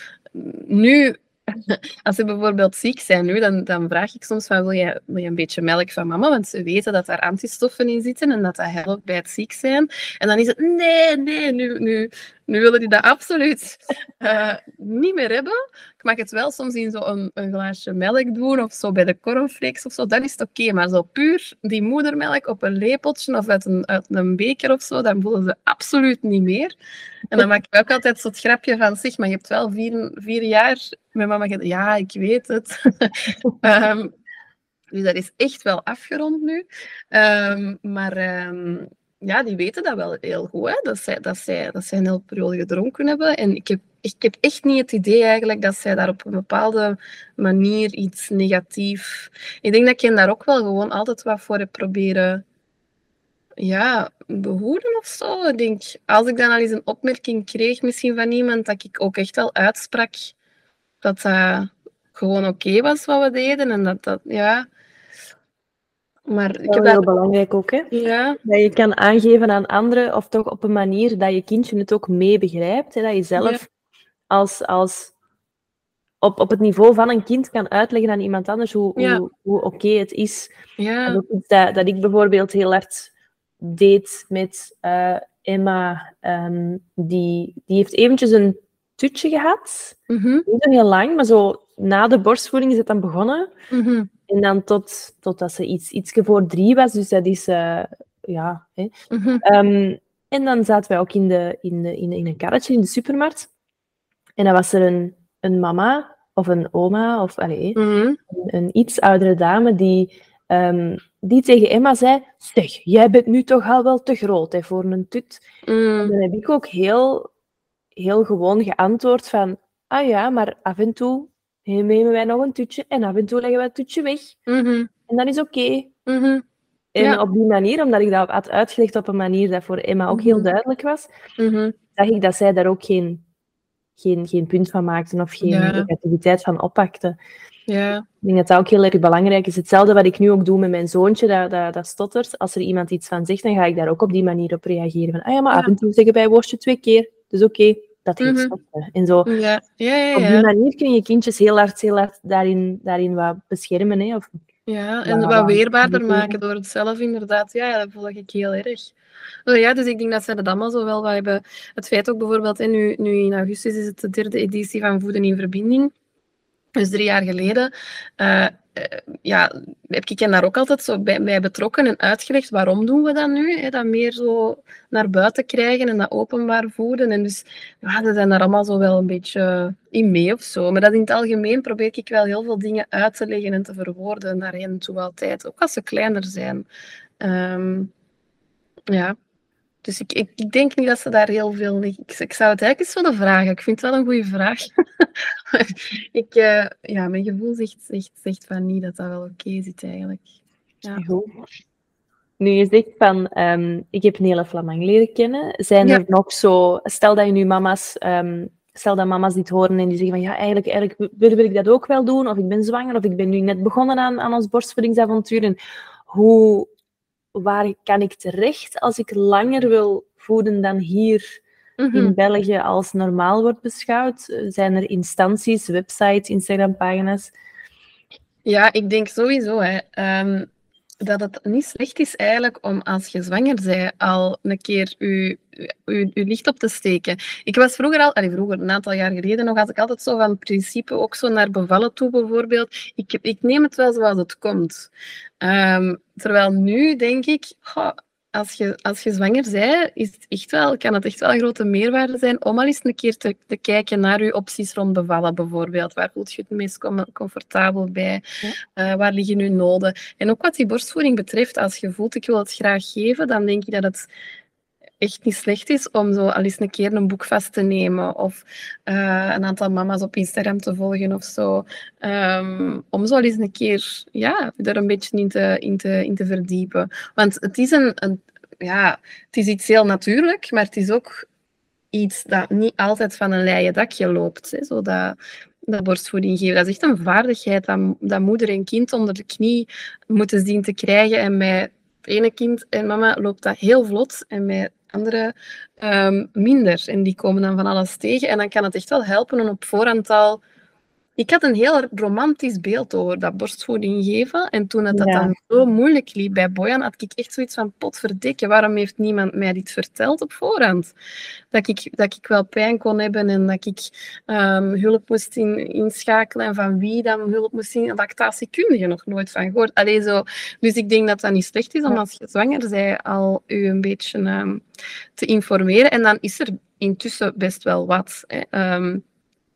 Nu, als ze bijvoorbeeld ziek zijn nu, dan, dan vraag ik soms van wil je, wil je een beetje melk van mama? Want ze weten dat daar antistoffen in zitten en dat dat helpt bij het ziek zijn. En dan is het nee, nee, nu, nu, nu willen die dat absoluut uh, niet meer hebben. Ik mag het wel soms in zo'n een, glaasje melk doen of zo bij de cornflakes of zo. Dan is het oké. Maar zo puur die moedermelk op een lepeltje of uit een, een beker of zo, dan voelen ze absoluut niet meer. En dan maak ik ook altijd zo'n grapje van zich, maar je hebt wel vier, vier jaar met mama gedaan. Ja, ik weet het. um, dus dat is echt wel afgerond nu. Um, maar um, ja, die weten dat wel heel goed, hè? Dat, zij, dat, zij, dat zij een heel periode gedronken hebben. En ik heb, ik heb echt niet het idee eigenlijk dat zij daar op een bepaalde manier iets negatief... Ik denk dat ik daar ook wel gewoon altijd wat voor heb proberen ja, behoeden of zo. Ik denk, als ik dan al eens een opmerking kreeg misschien van iemand, dat ik ook echt wel uitsprak dat dat gewoon oké was wat we deden. En dat dat, ja... Maar ik heb heel belangrijk ook, hè? Ja. Dat je kan aangeven aan anderen, of toch op een manier dat je kindje het ook mee begrijpt. Hè? Dat je zelf als, als op, op het niveau van een kind kan uitleggen aan iemand anders hoe, hoe, hoe oké het is. Ja. Dat, dat, dat, ik bijvoorbeeld heel hard deed met uh, Emma. Um, die, die heeft eventjes een tutje gehad. Mm -hmm. Niet heel lang, maar zo na de borstvoeding is het dan begonnen. Mm -hmm. En dan tot, totdat ze iets, iets voor drie was. Dus dat is... Uh, ja, hè. Mm -hmm. um, en dan zaten wij ook in, de, in, de, in, in een karretje in de supermarkt. En dan was er een, een mama of een oma of allee, een, een, iets oudere dame die, um, die tegen Emma zei: Zeg, jij bent nu toch al wel te groot hè, voor een tut. En dan heb ik ook heel, heel gewoon geantwoord van... Ah ja, maar af en toe nemen wij nog een tutje en af en toe leggen wij het tutje weg. Mhm. En dat is oké. Okay. Mhm. En Ja. op die manier, omdat ik dat had uitgelegd op een manier dat voor Emma ook heel Mhm. duidelijk was, zag ik dat zij daar ook geen, geen, geen punt van maakte of geen Ja. negativiteit van oppakte. Ja. Ik denk dat dat ook heel erg belangrijk is. Hetzelfde wat ik nu ook doe met mijn zoontje, dat, dat, dat stottert. Als er iemand iets van zegt, dan ga ik daar ook op die manier op reageren. Van, ah ja, maar Ja. af en toe zeggen wij worstje twee keer. Dus oké, dat Mhm. stotteren. En zo, Ja. Ja, ja, op die manier kun je kindjes heel hard, heel hard daarin, daarin wat beschermen. Hè? Of, Ja, en wat wat weerbaarder maken door het zelf inderdaad. Ja, ja, dat volg ik heel erg. Oh ja, dus ik denk dat zij dat allemaal zo wel wat hebben. Het feit ook bijvoorbeeld, hè, nu, nu in augustus is het de derde editie van Voeden in Verbinding. Dus drie jaar geleden. eh, eh, ja, heb ik hen daar ook altijd zo bij, bij betrokken en uitgelegd waarom doen we dat nu? Hè? Dat meer zo naar buiten krijgen en dat openbaar voeden. En dus ja, ze zijn daar allemaal zo wel een beetje in mee of zo. Maar dat in het algemeen probeer ik wel heel veel dingen uit te leggen en te verwoorden naar hen toe altijd. Ook als ze kleiner zijn. Ehm, ja. Dus ik, ik, ik denk niet dat ze daar heel veel... Ik, ik zou het eigenlijk eens willen vragen. Ik vind het wel een goede vraag. ik, eh, ja, mijn gevoel zegt, zegt, zegt van niet dat dat wel oké zit eigenlijk. Ja. Goed. Nu je zegt van, ehm, ik heb Nele Flamang leren kennen. Zijn Ja. er nog zo, stel dat je nu mama's, ehm, stel dat mama's dit horen en die zeggen van, ja, eigenlijk, eigenlijk wil, wil ik dat ook wel doen, of ik ben zwanger, of ik ben nu net begonnen aan, aan ons borstvoedingsavontuur. En hoe, waar kan ik terecht als ik langer wil voeden dan hier Mhm. in België als normaal wordt beschouwd? Zijn er instanties, websites, Instagram-pagina's? Ja, ik denk sowieso hè, ehm, dat het niet slecht is eigenlijk om als je zwanger bent al een keer je, je, licht op te steken. Ik was vroeger al, allee, vroeger, een aantal jaar geleden nog, had ik altijd zo van principe ook zo naar bevallen toe bijvoorbeeld. Ik, ik neem het wel zoals het komt. Ehm, terwijl nu denk ik, als je, als je zwanger bent, is het echt wel, kan het echt wel een grote meerwaarde zijn om al eens een keer te, te kijken naar je opties rond bevallen bijvoorbeeld. Waar voelt je het meest com- comfortabel bij? Eh, waar liggen je noden? En ook wat die borstvoeding betreft, als je voelt ik wil het graag geven, dan denk ik dat het echt niet slecht is om zo al eens een keer een boek vast te nemen of eh, een aantal mama's op Instagram te volgen of zo. Ehm, om zo al eens een keer ja, er een beetje in te, in te, in te verdiepen. Want het is, een, een, ja, het is iets heel natuurlijk, maar het is ook iets dat niet altijd van een leien dakje loopt. Hè, zo dat, dat borstvoeding geven. Dat is echt een vaardigheid dat, dat moeder en kind onder de knie moeten zien te krijgen. En met het ene kind en mama loopt dat heel vlot. En met andere ehm, minder. En die komen dan van alles tegen. En dan kan het echt wel helpen om op voorhand al ik had een heel romantisch beeld over dat borstvoeding geven. En toen het dat Ja. dan zo moeilijk liep bij Bojan, had ik echt zoiets van, potverdikke, waarom heeft niemand mij dit verteld op voorhand? Dat ik, dat ik wel pijn kon hebben en dat ik ehm, hulp moest in, inschakelen en van wie dan hulp moest in. Lactatiekundige nog nooit van gehoord. Allee, zo. Dus ik denk dat dat niet slecht is om als je zwanger bent al u een beetje ehm, te informeren. En dan is er intussen best wel wat. Hè. Ehm,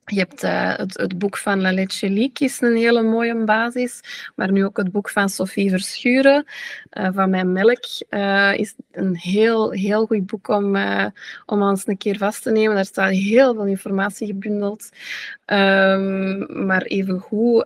je hebt eh, het, het boek van La Leche Leak is een hele mooie basis, maar nu ook het boek van Sophie Verschuren eh, van Mijn Melk eh, is een heel, heel goed boek om, om ons een keer vast te nemen. Daar staat heel veel informatie gebundeld. Ehm, maar evengoed,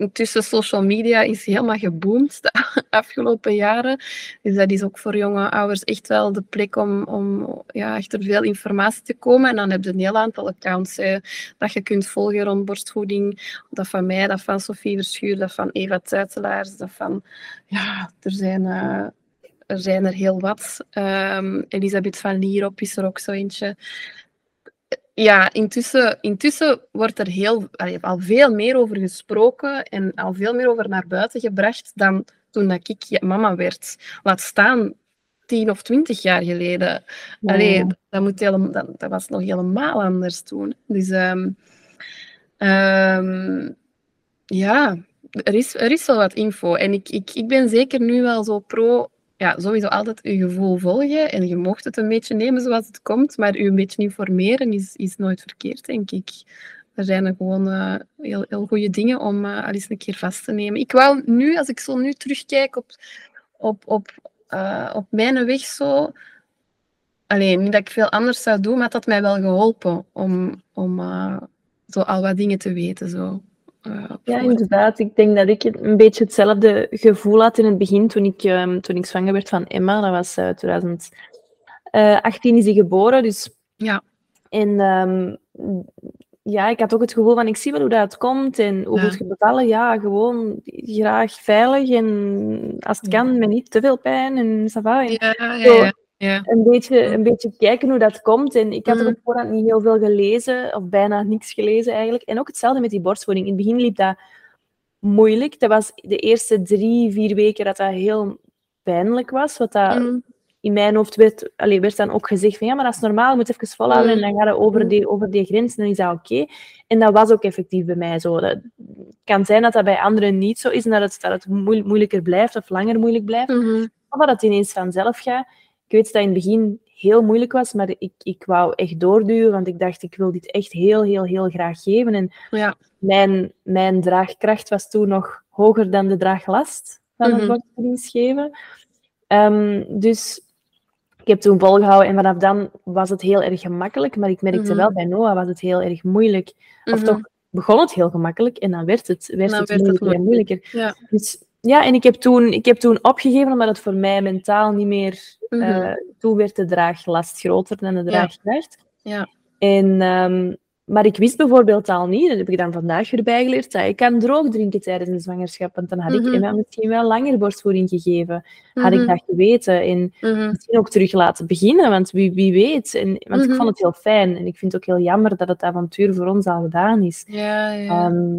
intussen social media is helemaal geboomd de afgelopen jaren. Dus dat is ook voor jonge ouders echt wel de plek om, om ja, achter veel informatie te komen. En dan heb je een heel aantal accounts eh, dat je kunt volgen rond borstvoeding. Dat van mij, dat van Sophie Verschuur, dat van Eva Tuitelaars, dat van... Ja, er zijn... Uh, er zijn er heel wat. Um, Elisabeth van Lierop is er ook zo eentje ja, intussen, intussen wordt er heel, al veel meer over gesproken en al veel meer over naar buiten gebracht dan toen dat ik mama werd. Laat staan tien of twintig jaar geleden. Allee, dat, moet helemaal, dat, dat, was nog helemaal anders toen. Dus um, um, ja, er is, er is wel wat info. En ik, ik, ik ben zeker nu wel zo pro ja, sowieso altijd je gevoel volgen. En je mocht het een beetje nemen zoals het komt, maar je een beetje informeren is, is nooit verkeerd, denk ik. Er zijn er gewoon uh, heel, heel goede dingen om uh, al eens een keer vast te nemen. Ik wou nu, als ik zo nu terugkijk op, op, op, uh, op mijn weg zo... Alleen, niet dat ik veel anders zou doen, maar het had mij wel geholpen om, om zo al wat dingen te weten. Zo. Uh, ja, inderdaad. Ik denk dat ik een beetje hetzelfde gevoel had in het begin toen ik, um, toen ik zwanger werd van Emma. Dat was uh, 2018 is hij geboren. Dus... Ja. En um, ja, ik had ook het gevoel van ik zie wel hoe dat komt en hoe ja. moet je bevallen. Ja, gewoon graag veilig en als het kan met niet te veel pijn en ça va. En ja, ja, ja. Ja. Een, beetje, een beetje kijken hoe dat komt. En ik had er op voorhand niet heel veel gelezen, of bijna niks gelezen eigenlijk. En ook hetzelfde met die borstvoeding. In het begin liep dat moeilijk. Dat was de eerste drie, vier weken dat dat heel pijnlijk was. Wat dat mm. in mijn hoofd werd, allee, werd dan ook gezegd van ja, maar dat is normaal, je moet even volhouden mm. en dan ga je over die, over die grens en dan is dat oké. Okay. En dat was ook effectief bij mij zo. Het kan zijn dat dat bij anderen niet zo is en dat het, dat het moeilijker blijft of langer moeilijk blijft. Mm -hmm. Of dat het ineens vanzelf gaat. Ik weet dat het in het begin heel moeilijk was, maar ik, ik wou echt doorduwen, want ik dacht, ik wil dit echt heel, heel, heel graag geven. En ja. mijn, mijn draagkracht was toen nog hoger dan de draaglast van het borstvoedingsgeven. Um, dus ik heb toen volgehouden en vanaf dan was het heel erg gemakkelijk, maar ik merkte Mhm. wel, bij Noah was het heel erg moeilijk. Of Mhm. toch begon het heel gemakkelijk en dan werd het, werd Dan het werd het moeilijker en moeilijker. Ja. Dus ja, en ik heb, toen, ik heb toen opgegeven omdat het voor mij mentaal niet meer... Mhm. eh, toen werd de draaglast groter dan de draagkracht. Ja. En, ehm, maar ik wist bijvoorbeeld al niet, dat heb ik dan vandaag weer bijgeleerd, dat ik kan droog drinken tijdens een zwangerschap. Want dan had Mhm. ik Emma misschien wel langer borstvoeding gegeven. Had Mhm. ik dat geweten. En Mhm. misschien ook terug laten beginnen, want wie, wie weet. En, want Mhm. ik vond het heel fijn. En ik vind het ook heel jammer dat het avontuur voor ons al gedaan is. Ja, ja. Ehm,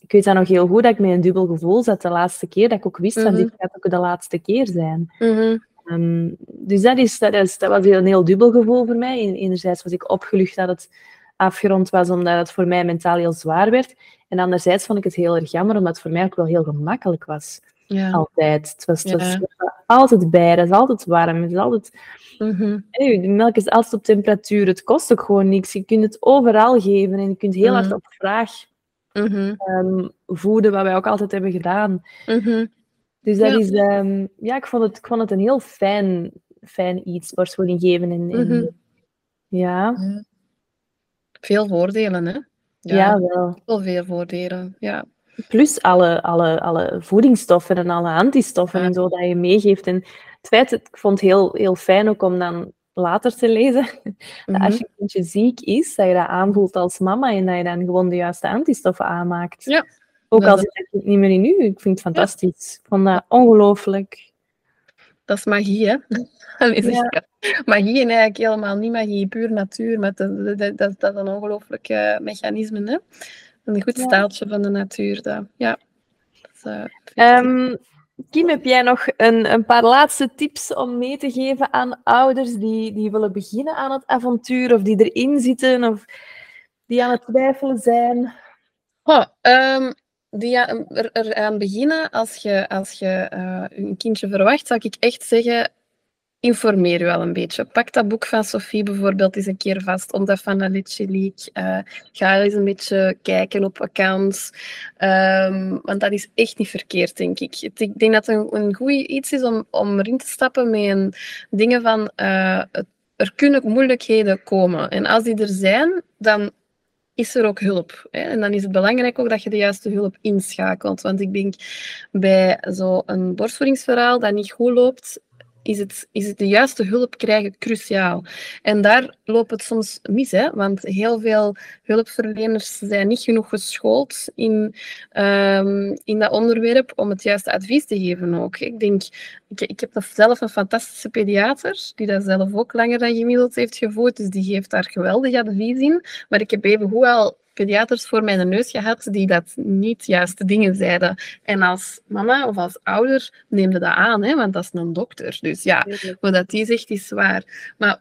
ik weet dat nog heel goed dat ik met een dubbel gevoel zat de laatste keer. Dat ik ook wist van Mhm. dit gaat ook de laatste keer zijn. Mhm. Ehm, dus dat, is, dat, is, dat was een heel dubbel gevoel voor mij. En Enerzijds was ik opgelucht dat het afgerond was, omdat het voor mij mentaal heel zwaar werd. En anderzijds vond ik het heel erg jammer, omdat het voor mij ook wel heel gemakkelijk was. Ja. Altijd. Het was, het was, Ja. altijd bij, het is altijd warm. Het is altijd, Mhm. Hey, de melk is altijd op temperatuur. Het kost ook gewoon niks. Je kunt het overal geven en je kunt heel hard Mhm. op vraag Mhm. ehm, voeden, wat wij ook altijd hebben gedaan. Dus dat Ja. is, ehm, ja, ik vond, het, ik vond het een heel fijn, fijn iets, borstvoeding geven. En, en- Mhm. ja, Veel voordelen, hè? ja. wel. Wel veel voordelen, ja. Plus alle, alle, alle voedingsstoffen en alle antistoffen en zo dat je meegeeft. En het feit, ik vond het heel, heel fijn ook om dan later te lezen, dat Mhm. als je kindje ziek is, dat je dat aanvoelt als mama en dat je dan gewoon de juiste antistoffen aanmaakt. Ja. Ook al zit kind niet meer in u. Ik vind het fantastisch. Ik vond dat ongelooflijk. dat is magie, hè? Allee, zeg Ja. ik. Magie en eigenlijk helemaal niet magie, puur natuur. Maar dat, dat, dat, dat is een ongelooflijk eh, mechanisme, hè? Een goed Ja. staaltje van de natuur. Dat, ja. Dat is, eh, Ehm, Kim, heb jij nog een, een paar laatste tips om mee te geven aan ouders die, die willen beginnen aan het avontuur, of die erin zitten, of die aan het twijfelen zijn? Oh, ehm, die, ja, er, er aan beginnen, als je, als je eh, een kindje verwacht, zou ik echt zeggen, informeer je wel een beetje. Pak dat boek van Sophie bijvoorbeeld eens een keer vast, om dat van Alice Leak. Eh, ga eens een beetje kijken op accounts. Ehm, want dat is echt niet verkeerd, denk ik. Ik denk dat het een, een goed iets is om, om erin te stappen met een, dingen van... eh, er kunnen moeilijkheden komen. En als die er zijn, dan is er ook hulp. Hè? En dan is het belangrijk ook dat je de juiste hulp inschakelt. Want ik denk bij zo'n borstvoedingsverhaal dat niet goed loopt, is het, is het de juiste hulp krijgen cruciaal. En daar loopt het soms mis, hè? want heel veel hulpverleners zijn niet genoeg geschoold in, ehm, in dat onderwerp om het juiste advies te geven ook. Ik denk, ik, ik heb zelf een fantastische pediater, die dat zelf ook langer dan gemiddeld heeft gevoerd, dus die geeft daar geweldig advies in. Maar ik heb even hoe al pediaters voor mijn neus gehad die dat niet juiste dingen zeiden. En als mama of als ouder neemde dat aan, hè, want dat is een dokter. Dus ja, wat dat die zegt is waar. Maar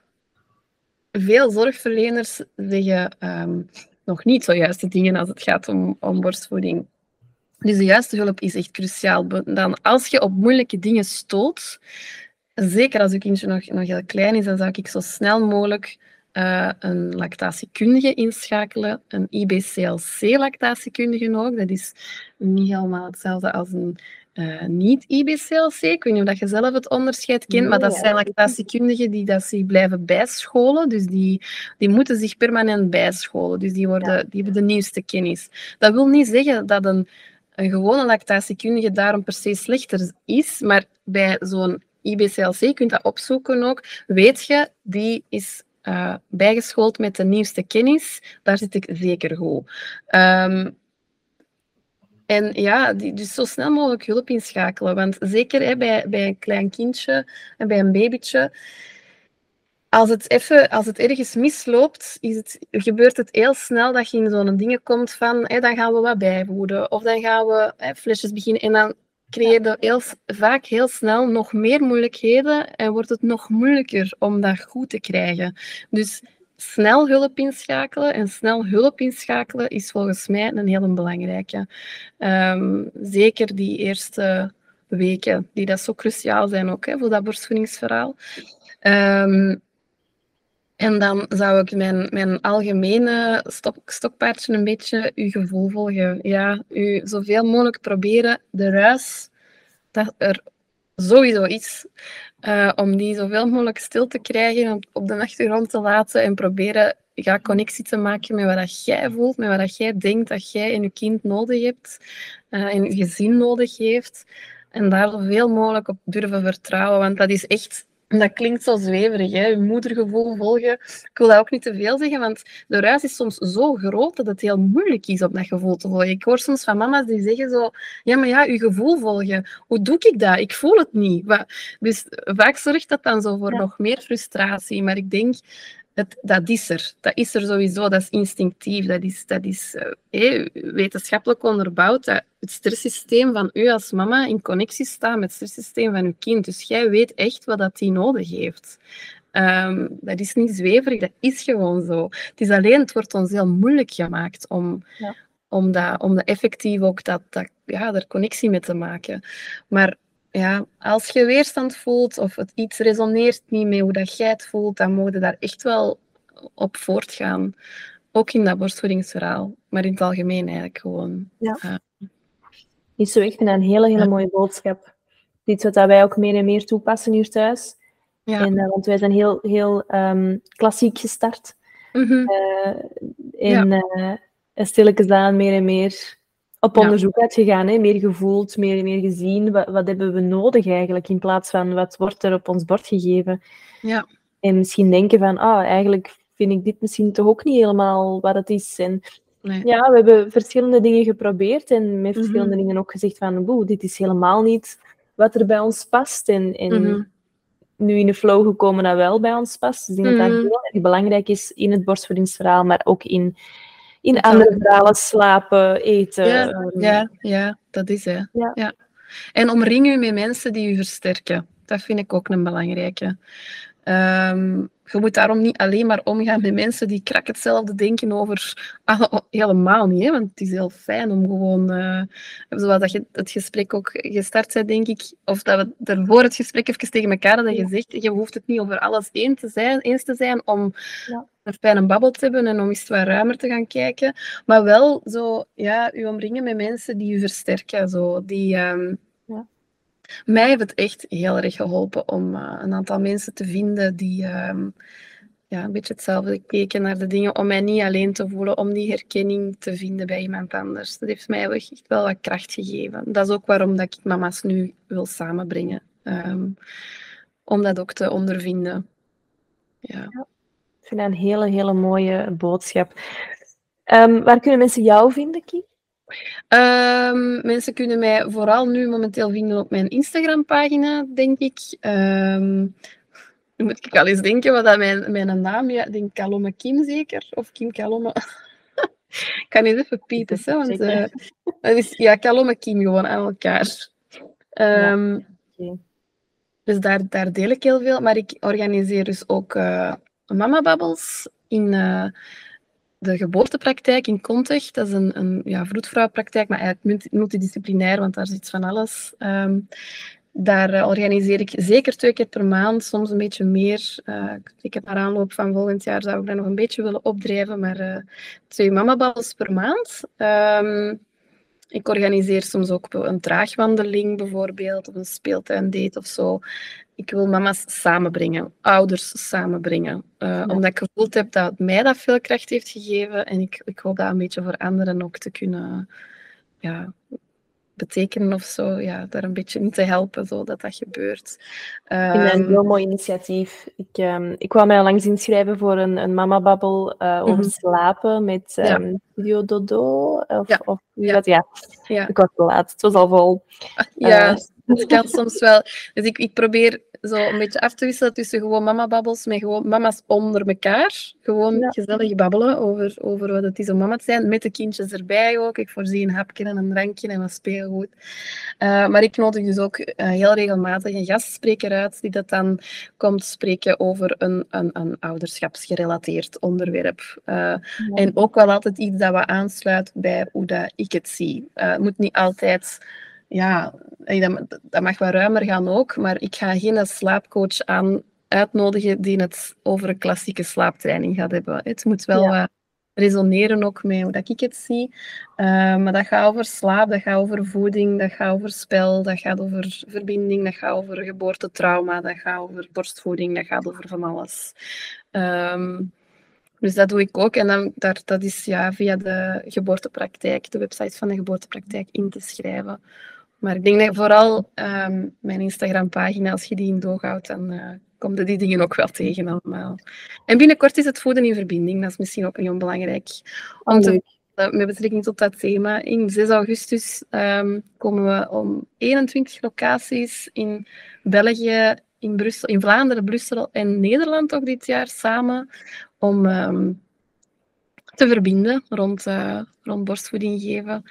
veel zorgverleners zeggen ehm, nog niet zo juiste dingen als het gaat om, om borstvoeding. Dus de juiste hulp is echt cruciaal. Dan, als je op moeilijke dingen stoot, zeker als je kindje nog, nog heel klein is, dan zou ik zo snel mogelijk eh, een lactatiekundige inschakelen, een IBCLC-lactatiekundige ook. Dat is niet helemaal hetzelfde als een eh, niet-IBCLC. Ik weet niet of dat je zelf het onderscheid kent, maar dat zijn lactatiekundigen die dat zich blijven bijscholen. Dus die, die moeten zich permanent bijscholen. Dus die, worden, die hebben de nieuwste kennis. Dat wil niet zeggen dat een, een gewone lactatiekundige daarom per se slechter is, maar bij zo'n IBCLC, je kunt dat opzoeken ook, weet je, die is eh, bijgeschoold met de nieuwste kennis. Daar zit ik zeker goed. Ehm, en ja, die, dus zo snel mogelijk hulp inschakelen. Want zeker hè, bij, bij een klein kindje en bij een babytje, als het, even, als het ergens misloopt, is het, gebeurt het heel snel dat je in zo'n dingen komt van, dan gaan we wat bijvoeden. Of dan gaan we flesjes beginnen en dan creëer je heel, vaak heel snel nog meer moeilijkheden en wordt het nog moeilijker om dat goed te krijgen. Dus snel hulp inschakelen en snel hulp inschakelen is volgens mij een hele belangrijke. Ehm, zeker die eerste weken, die dat zo cruciaal zijn ook hè, voor dat borstvoedingsverhaal. Ehm, en dan zou ik mijn, mijn algemene stok, stokpaardje een beetje uw gevoel volgen. Ja, u zoveel mogelijk proberen de ruis dat er sowieso is, eh, om die zoveel mogelijk stil te krijgen, op, op de achtergrond te laten en proberen ja, connectie te maken met wat dat jij voelt, met wat dat jij denkt dat jij en je kind nodig hebt eh, en je gezin nodig heeft. En daar zoveel mogelijk op durven vertrouwen, want dat is echt dat klinkt zo zweverig, hè? je moedergevoel volgen. Ik wil dat ook niet te veel zeggen, want de ruis is soms zo groot dat het heel moeilijk is om dat gevoel te volgen. Ik hoor soms van mama's die zeggen zo, ja, maar ja, je gevoel volgen. Hoe doe ik dat? Ik voel het niet. Dus vaak zorgt dat dan zo voor Ja. nog meer frustratie. Maar ik denk, het, dat is er. Dat is er sowieso. Dat is instinctief. Dat is, dat is eh, wetenschappelijk onderbouwd. Dat het stresssysteem van u als mama in connectie staat met het stresssysteem van uw kind. Dus jij weet echt wat dat die nodig heeft. Ehm, dat is niet zweverig, dat is gewoon zo. Het is alleen, het wordt ons heel moeilijk gemaakt om, Ja. om, dat, om dat effectief ook dat, dat, ja, daar connectie mee te maken. Maar ja, als je weerstand voelt of het iets resoneert niet met hoe dat jij het voelt, dan moet je daar echt wel op voortgaan. Ook in dat borstvoedingsverhaal, maar in het algemeen eigenlijk gewoon. Is zo, ik vind dat een hele, hele Ja. mooie boodschap. Iets wat wij ook meer en meer toepassen hier thuis. Ja. En, eh, want wij zijn heel, heel ehm, klassiek gestart. Mhm. Eh, en eh, en stilletjes aan meer en meer op onderzoek uitgegaan. Hè? Meer gevoeld, meer meer gezien. Wat, wat hebben we nodig eigenlijk, in plaats van wat wordt er op ons bord gegeven. Ja. En misschien denken van, ah, eigenlijk vind ik dit misschien toch ook niet helemaal wat het is. En Nee. ja, we hebben verschillende dingen geprobeerd en met Mhm. verschillende dingen ook gezegd van, boe, dit is helemaal niet wat er bij ons past. En, en Mhm. nu in de flow gekomen dat wel bij ons past. Dus ik denk dat dat Mhm. heel erg belangrijk is in het borstvoedingsverhaal, maar ook in, in andere verhalen, slapen, eten. Ja, ehm, Ja, ja, dat is hè. Ja. En omring je met mensen die je versterken. Dat vind ik ook een belangrijke. Ehm, je moet daarom niet alleen maar omgaan met mensen die krak hetzelfde denken over... Ah, oh, helemaal niet, hè, want het is heel fijn om gewoon... eh zoals dat je het gesprek ook gestart bent, denk ik, of dat we er voor het gesprek even tegen elkaar hadden gezegd, je hoeft het niet over alles eens te zijn, eens te zijn om Ja. een fijne babbel te hebben en om eens wat ruimer te gaan kijken. Maar wel zo, ja, u omringen met mensen die u versterken. Zo, die, ehm. Mij heeft het echt heel erg geholpen om eh, een aantal mensen te vinden die ehm, ja, een beetje hetzelfde keken naar de dingen. Om mij niet alleen te voelen, om die herkenning te vinden bij iemand anders. Dat heeft mij echt wel wat kracht gegeven. Dat is ook waarom dat ik mama's nu wil samenbrengen. Ehm, om dat ook te ondervinden. Ja. Ik vind dat een hele, hele mooie boodschap. Ehm, waar kunnen mensen jou vinden, Kie? Ehm, mensen kunnen mij vooral nu momenteel vinden op mijn Instagram-pagina, denk ik. Ehm, nu moet ik al eens denken wat dat mijn, mijn naam is. Ik denk Kalome Kim zeker, of Kim Kalome. ik kan eens even piepen, hè, want eh, het is, ja, Kalome Kim gewoon aan elkaar. Oké. dus daar, daar deel ik heel veel. Maar ik organiseer dus ook eh Mama Babbels in eh, de geboortepraktijk in Contech. Dat is een, een ja, vroedvrouwpraktijk, maar eigenlijk multi- multidisciplinair, want daar zit van alles. Ehm, daar eh, organiseer ik zeker twee keer per maand, soms een beetje meer. Eh, ik heb naar aanloop van volgend jaar zou ik dat nog een beetje willen opdrijven, maar eh, twee mamababbels per maand. Ehm, ik organiseer soms ook een draagwandeling bijvoorbeeld, of een speeltuindate of zo. Ik wil mama's samenbrengen, ouders samenbrengen. eh, Omdat ik gevoeld heb dat mij dat veel kracht heeft gegeven. En ik, ik hoop dat een beetje voor anderen ook te kunnen ja, betekenen of zo. Ja, daar een beetje in te helpen, zodat dat gebeurt. Ik vind dat een Ehm, heel mooi initiatief. Ik, ehm, ik kwam mij al langs inschrijven voor een, een mamababbel eh over Mhm. slapen met Ja. ehm Studio Dodo. Of, Ja. of wie Ja. dat? Ja. Ja. ik was te laat. Het was al vol. Ja, Eh, het kan soms wel. Dus ik, ik probeer zo een beetje af te wisselen tussen gewoon mama-babbels met gewoon mama's onder elkaar. Gewoon Ja. gezellig babbelen over, over wat het is om mama te zijn. Met de kindjes erbij ook. Ik voorzie een hapje en een drankje en wat speelgoed. Eh, maar ik nodig dus ook eh, heel regelmatig een gastspreker uit die dat dan komt spreken over een, een, een ouderschapsgerelateerd onderwerp. Eh, En ook wel altijd iets dat wat aansluit bij hoe dat ik het zie. Het moet niet altijd, ja, dat, dat mag wat ruimer gaan ook, maar ik ga geen slaapcoach aan uitnodigen die het over een klassieke slaaptraining gaat hebben. Het moet wel Ja. wat resoneren ook met hoe dat ik het zie. Eh, maar dat gaat over slaap, dat gaat over voeding, dat gaat over spel, dat gaat over verbinding, dat gaat over geboortetrauma, dat gaat over borstvoeding, dat gaat over van alles. Ehm, dus dat doe ik ook. En dan, daar, dat is ja, via de geboortepraktijk, de website van de geboortepraktijk, in te schrijven. Maar ik denk dat vooral ehm, mijn Instagram-pagina, als je die in doog houdt, dan eh kom je die dingen ook wel tegen allemaal. En binnenkort is het voeden in verbinding. Dat is misschien ook niet onbelangrijk om te leuk. eh, met betrekking tot dat thema. In 6 augustus ehm, komen we om 21 locaties in België, in, Brussel, in Vlaanderen, Brussel en Nederland ook dit jaar samen om ehm, te verbinden rond, eh, rond borstvoeding geven.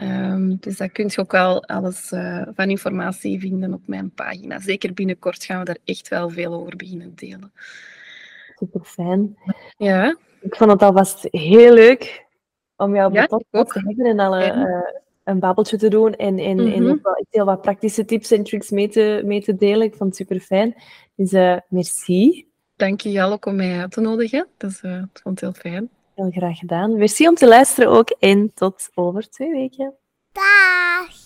Ehm, dus daar kun je ook wel alles eh, van informatie vinden op mijn pagina. Zeker binnenkort gaan we daar echt wel veel over beginnen delen. Super fijn. Ja, Ik vond het alvast heel leuk om jou op Ja, de ik podcast ook. te hebben en al een, Ja. eh, een babbeltje te doen en, en, en Mhm. ook wel heel wat praktische tips en tricks mee te, mee te delen. Ik vond het super fijn. Dus eh, merci. dank je Jal ook om mij uit te nodigen. Dus, ik vond het heel fijn. Heel graag gedaan. Merci om te luisteren ook en tot over twee weken. Dag.